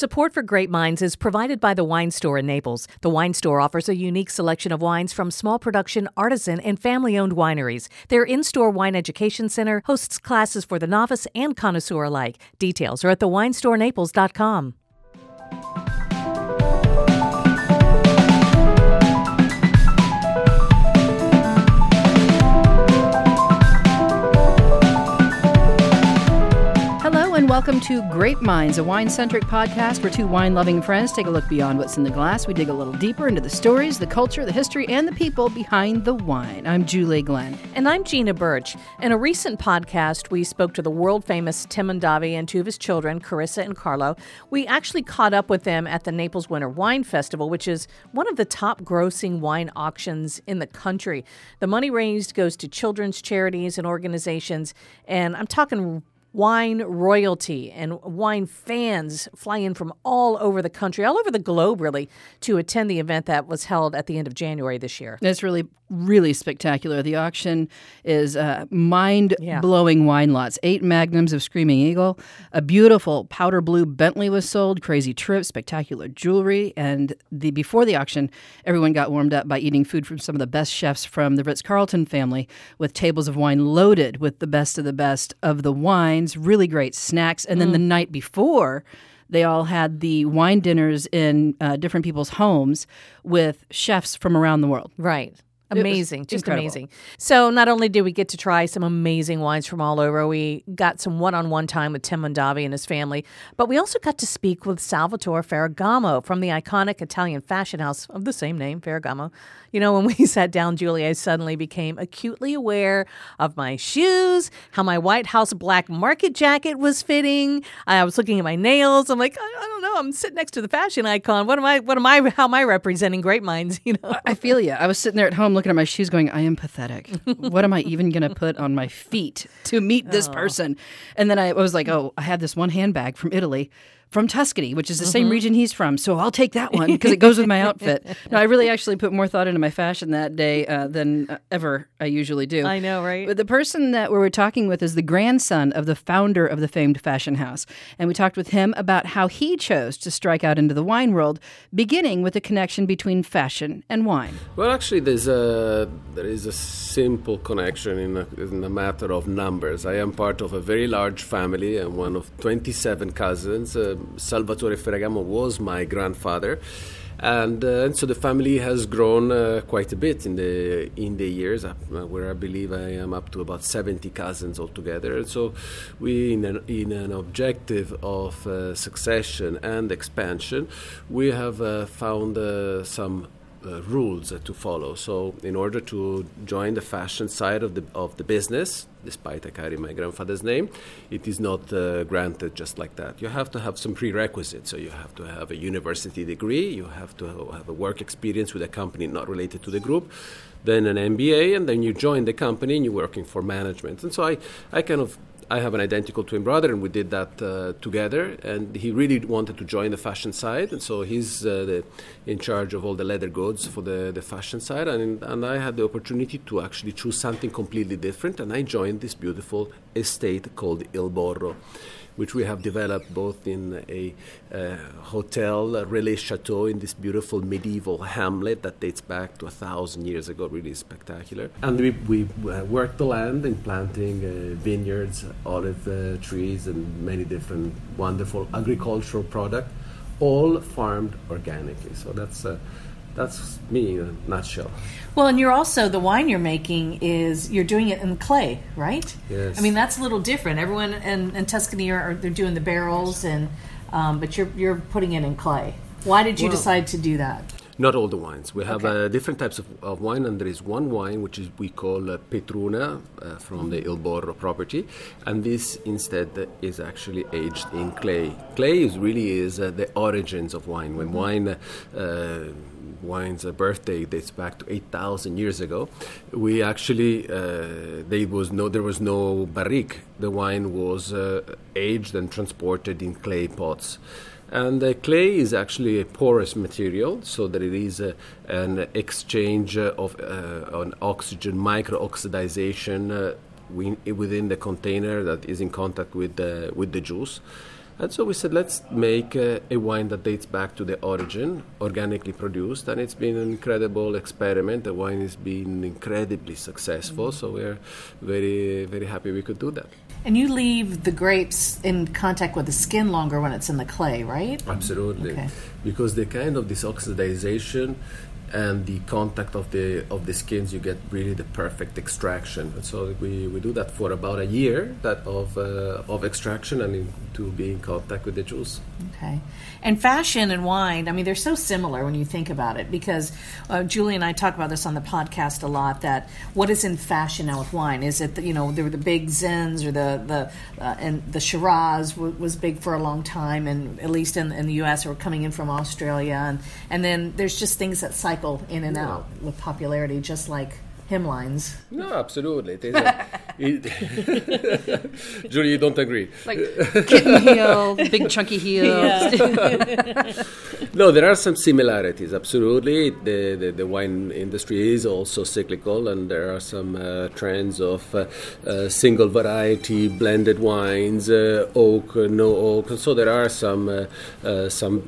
Support for Grape Minds is provided by the Wine Store in Naples. The Wine Store offers a unique selection of wines from small production, artisan, and family owned wineries. Their in store wine education center hosts classes for the novice and connoisseur alike. Details are at thewinestorenaples.com. welcome to Grape Minds, a wine centric podcast where two wine loving friends take a look beyond what's in the glass. We dig a little deeper into the stories, the culture, the history, and the people behind the wine. I'm Julie Glenn. And I'm Gina Birch. In a recent podcast, we spoke to the world famous Tim and Mondavi and two of his children, Carissa and Carlo. We actually caught up with them at the Naples Winter Wine Festival, which is one of the top grossing wine auctions in the country. The money raised goes to children's charities and organizations, and I'm talking wine royalty and wine fans fly in from all over the country, all over the globe, really, to attend the event that was held at the end of January this year. It's really really spectacular. The auction is uh, mind blowing yeah. wine lots. Eight magnums of Screaming Eagle, a beautiful powder blue Bentley was sold, crazy trip, spectacular jewelry, and the before the auction, everyone got warmed up by eating food from some of the best chefs from the Ritz Carlton family, with tables of wine loaded with the best of the best of the wines. Really great snacks, and then mm. the night before they all had the wine dinners in uh, different people's homes with chefs from around the world. Right. Amazing, just incredible. amazing. So, not only did we get to try some amazing wines from all over, we got some one on one time with Tim Mondavi and his family, but we also got to speak with Salvatore Ferragamo from the iconic Italian fashion house of the same name, Ferragamo. You know, when we sat down, Julie, I suddenly became acutely aware of my shoes, how my White House black market jacket was fitting. I was looking at my nails. I'm like, I, I don't know. I'm sitting next to the fashion icon. What am I? What am I? How am I representing Grape Minds? You know, I feel you. I was sitting there at home looking at my shoes going, I am pathetic. what am I even going to put on my feet to meet this oh. person? And then I was like, oh, I had this one handbag from Italy from Tuscany, which is the mm-hmm. same region he's from. So I'll take that one because it goes with my outfit. no, I really actually put more thought into my fashion that day uh, than uh, ever I usually do. I know, right? But the person that we were talking with is the grandson of the founder of the famed fashion house. And we talked with him about how he chose to strike out into the wine world, beginning with the connection between fashion and wine. Well, actually, there's a, there is a simple connection in a, in a matter of numbers. I am part of a very large family. I'm one of 27 cousins. Uh, Salvatore Ferragamo was my grandfather. And, uh, and, so the family has grown uh, quite a bit in the in the years, uh, where I believe I am up to about 70 cousins altogether. And so we, in an, in an objective of succession and expansion, we have found some uh, rules uh, to follow. So, in order to join the fashion side of the of the business, despite I carry my grandfather's name, it is not uh, granted just like that. You have to have some prerequisites. So, you have to have a university degree, you have to have a work experience with a company not related to the group, then an MBA, and then you join the company and you're working for management. And so, I, I kind of I have an identical twin brother, and we did that uh, together. And he really wanted to join the fashion side, and so he's uh, the, in charge of all the leather goods for the, the fashion side. And, and I had the opportunity to actually choose something completely different, and I joined this beautiful estate called Il Borro which we have developed both in a uh, hotel, Relais Chateau, in this beautiful medieval hamlet that dates back to a thousand years ago, really spectacular. And we, we uh, worked the land in planting uh, vineyards, olive uh, trees, and many different wonderful agricultural products, all farmed organically. So that's uh, that's me in a nutshell. Well, and you're also the wine you're making is you're doing it in clay, right? Yes. I mean that's a little different. Everyone in, in Tuscany are they're doing the barrels and um, but you're you're putting it in clay. Why did you well, decide to do that? Not all the wines. We have okay. uh, different types of, of, wine, and there is one wine which is we call uh, Petruna uh, from the Il Borro property, and this instead is actually aged in clay. Clay is really is uh, the origins of wine. When wine uh, wine's birthday dates back to 8,000 years ago. We actually uh, there was no there was no barrique. The wine was uh, aged and transported in clay pots. And the clay is actually a porous material, so that it is a, an exchange of uh, an oxygen micro oxidization uh, within the container that is in contact with the, with the juice And so we said, let's make uh, a wine that dates back to the origin, organically produced. And it's been an incredible experiment. The wine has been incredibly successful. Mm-hmm. So we're very, very happy we could do that. And you leave the grapes in contact with the skin longer when it's in the clay, right? Absolutely. Okay. Because the kind of this oxidization and the contact of the of the skins, you get really the perfect extraction. And so we, we do that for about a year that of uh, of extraction and in, to be in contact with the juice. Okay, and fashion and wine. I mean, they're so similar when you think about it because uh, Julie and I talk about this on the podcast a lot. That what is in fashion now with wine? Is it the, you know there were the big zins or the the uh, and the Shiraz w- was big for a long time, and at least in, in the U.S. or coming in from Australia, and and then there's just things that cycle cycle in and out with popularity, just like hymnlines. No, absolutely. It, it, Julie, you don't agree. Like kitten heel, big chunky heels. no, there are some similarities. Absolutely, the, the, the wine industry is also cyclical, and there are some uh, trends of uh, uh, single variety blended wines, uh, oak, no oak. So there are some uh, uh, some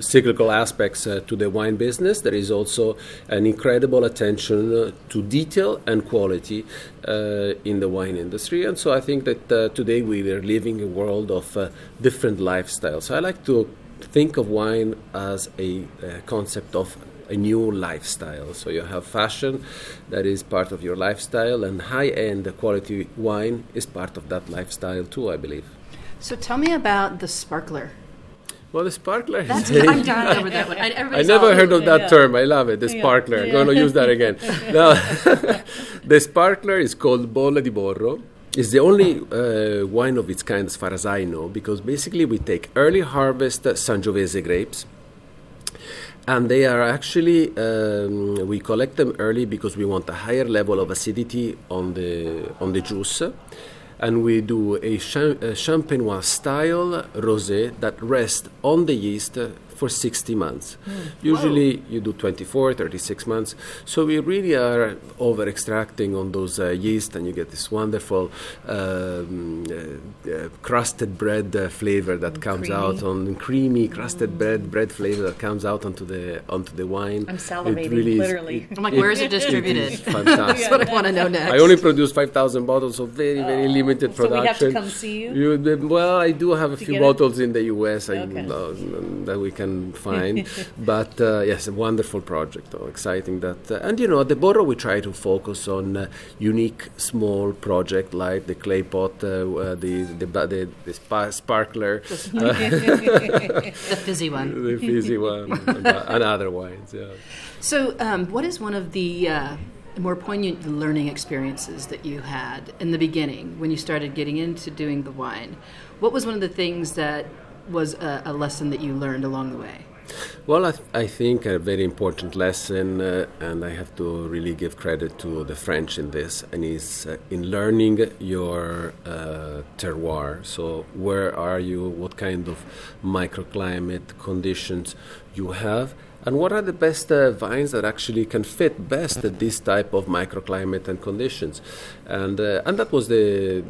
cyclical aspects uh, to the wine business. There is also an incredible attention uh, to detail and quality uh, in the wine industry. And so I think that today we are living a world of different lifestyles. So I like to think of wine as a concept of a new lifestyle. So you have fashion that is part of your lifestyle, and high end quality wine is part of that lifestyle too, I believe. So tell me about the sparkler. Well, the sparkler. That's I'm dying over that one. I, I never heard of that yeah. term. I love it. The sparkler. Yeah. I'm going to use that again. now, the sparkler is called Bolle di Borro. It's the only uh, wine of its kind, as far as I know, because basically we take early harvest Sangiovese grapes, and they are actually um, we collect them early because we want a higher level of acidity on the on the juice and we do a, a champenois style rosé that rests on the yeast for 60 months. Mm. Usually Whoa. you do 24, 36 months. So we really are over extracting on those uh, yeast, and you get this wonderful um, uh, uh, crusted bread uh, flavor that comes creamy. out on creamy crusted mm. bread bread flavor that comes out onto the onto the wine. I'm salivating, really literally. Is, it, I'm like, where is it distributed? It fantastic. That's what I want to know next. I only produce 5,000 bottles, so very very oh. limited so production. So we have to come see you. you well, I do have a few bottles it? in the U.S. Okay. I, uh, that we can can find. but uh, yes, a wonderful project, oh, exciting that. Uh, and you know, at the Borro we try to focus on uh, unique small project like the clay pot, uh, uh, the the the, the spa- sparkler, the fizzy one, the fizzy one, and, and, other wines. Yeah. So, um, what is one of the more poignant learning experiences that you had in the beginning when you started getting into doing the wine? What was one of the things that was a, a lesson that you learned along the way? Well, I, th- I, think a very important lesson, uh, and I have to really give credit to the French in this, and is uh, in learning your uh, terroir. So, where are you? What kind of microclimate conditions you have? And what are the best uh, vines that actually can fit best at this type of microclimate and conditions? And uh, and that was the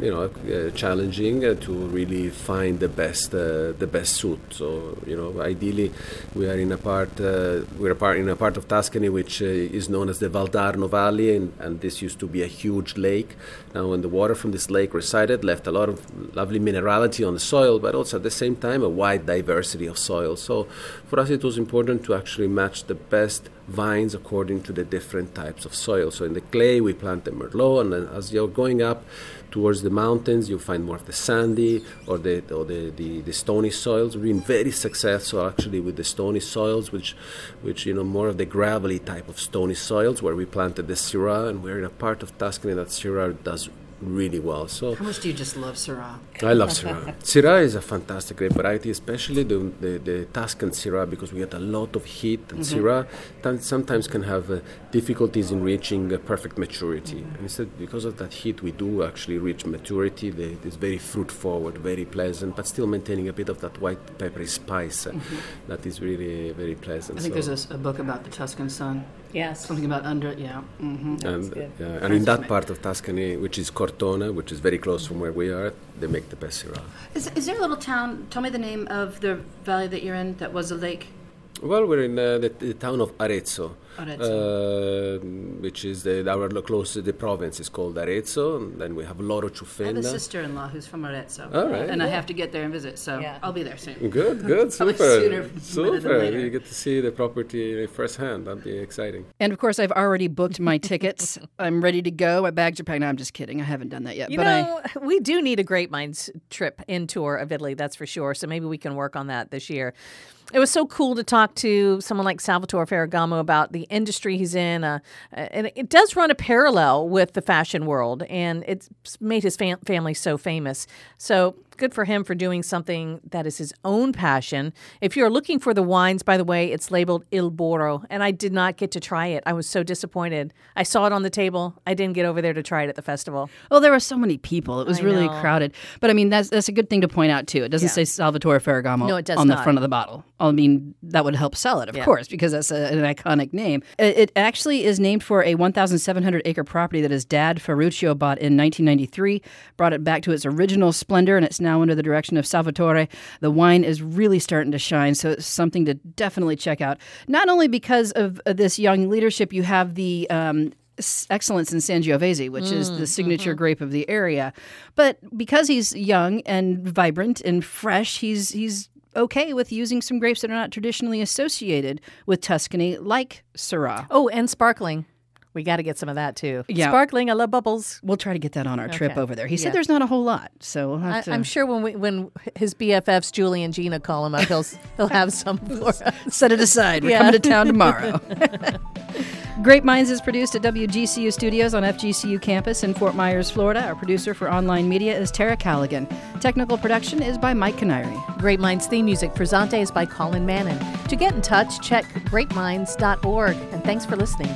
you know uh, challenging uh, to really find the best uh, the best suit. So you know ideally we are in a part uh, we're a part in a part of Tuscany which is known as the Valdarno Valley and, and this used to be a huge lake. Now when the water from this lake resided left a lot of lovely minerality on the soil but also at the same time a wide diversity of soil. So for us it was important important to actually match the best vines according to the different types of soil. So in the clay, we plant the Merlot, and then as you're going up towards the mountains, you find more of the sandy or the or the, the, the, stony soils. We've been very successful actually with the stony soils, which which you know more of the gravelly type of stony soils, where we planted the Syrah, and we're in a part of Tuscany that Syrah does really well. So how much do you just love Syrah? I love Syrah. Syrah is a fantastic grape variety, especially the, the, the Tuscan Syrah because we get a lot of heat. And mm-hmm. Syrah t- sometimes can have uh, difficulties in reaching uh, perfect maturity. Mm-hmm. And instead, because of that heat, we do actually reach maturity. They, it's very fruit forward, very pleasant, but still maintaining a bit of that white peppery spice uh, mm-hmm. that is really very pleasant. I think so there's a, a book about the Tuscan sun. Yes. Something about under, yeah. Mm-hmm. And, yeah, and in that part of Tuscany, which is Cortona, which is very close from where we are, they make the best Syrah. Is, is there a little town? Tell me the name of the valley that you're in that was a lake. Well, we're in uh, the, the, town of Arezzo, uh, which is the, our close to the province is called Arezzo. And then we have Loro Ciuffenna. I have a sister-in-law who's from Arezzo. All right. And yeah. I have to get there and visit, so yeah. I'll be there soon. Good, good, super. sooner super. You get to see the property firsthand. That'd be exciting. And of course, I've already booked my tickets. I'm ready to go. My bags are packed. No, I'm just kidding. I haven't done that yet. You but know, I... we do need a Grape Minds trip in tour of Italy, that's for sure. So maybe we can work on that this year it was so cool to talk to someone like Salvatore Ferragamo about the industry he's in. Uh, and it does run a parallel with the fashion world, and it's made his fam- family so famous. So good for him for doing something that is his own passion. If you're looking for the wines, by the way, it's labeled Il Borro, and I did not get to try it. I was so disappointed. I saw it on the table. I didn't get over there to try it at the festival. Well, there were so many people. It was I really know. crowded. But I mean, that's that's a good thing to point out too. It doesn't yeah. say Salvatore Ferragamo no, it does on not. the front of the bottle. I mean, that would help sell it, of yeah. course, because that's a, an iconic name. It, it, actually is named for a 1,700 acre property that his dad Ferruccio bought in 1993, brought it back to its original splendor, and it's now under the direction of Salvatore. The wine is really starting to shine, so it's something to definitely check out. Not only because of this young leadership, you have the um, excellence in Sangiovese, which mm, is the signature mm-hmm. grape of the area. But because he's young and vibrant and fresh, he's he's okay with using some grapes that are not traditionally associated with Tuscany, like Syrah. Oh, and sparkling. We got to get some of that too. Yeah. Sparkling, I love bubbles. We'll try to get that on our okay. trip over there. He said there's not a whole lot, so we'll I, to... I'm sure when we, when his BFFs Julie and Gina call him up, he'll he'll have some for us. Set it aside. We're yeah. coming to town tomorrow. Grape Minds is produced at WGCU Studios on FGCU campus in Fort Myers, Florida. Our producer for online media is Tara Callaghan. Technical production is by Mike Canary. Grape Minds theme music for Zante is by Colin Mannon. To get in touch, check grapeminds.org. And thanks for listening.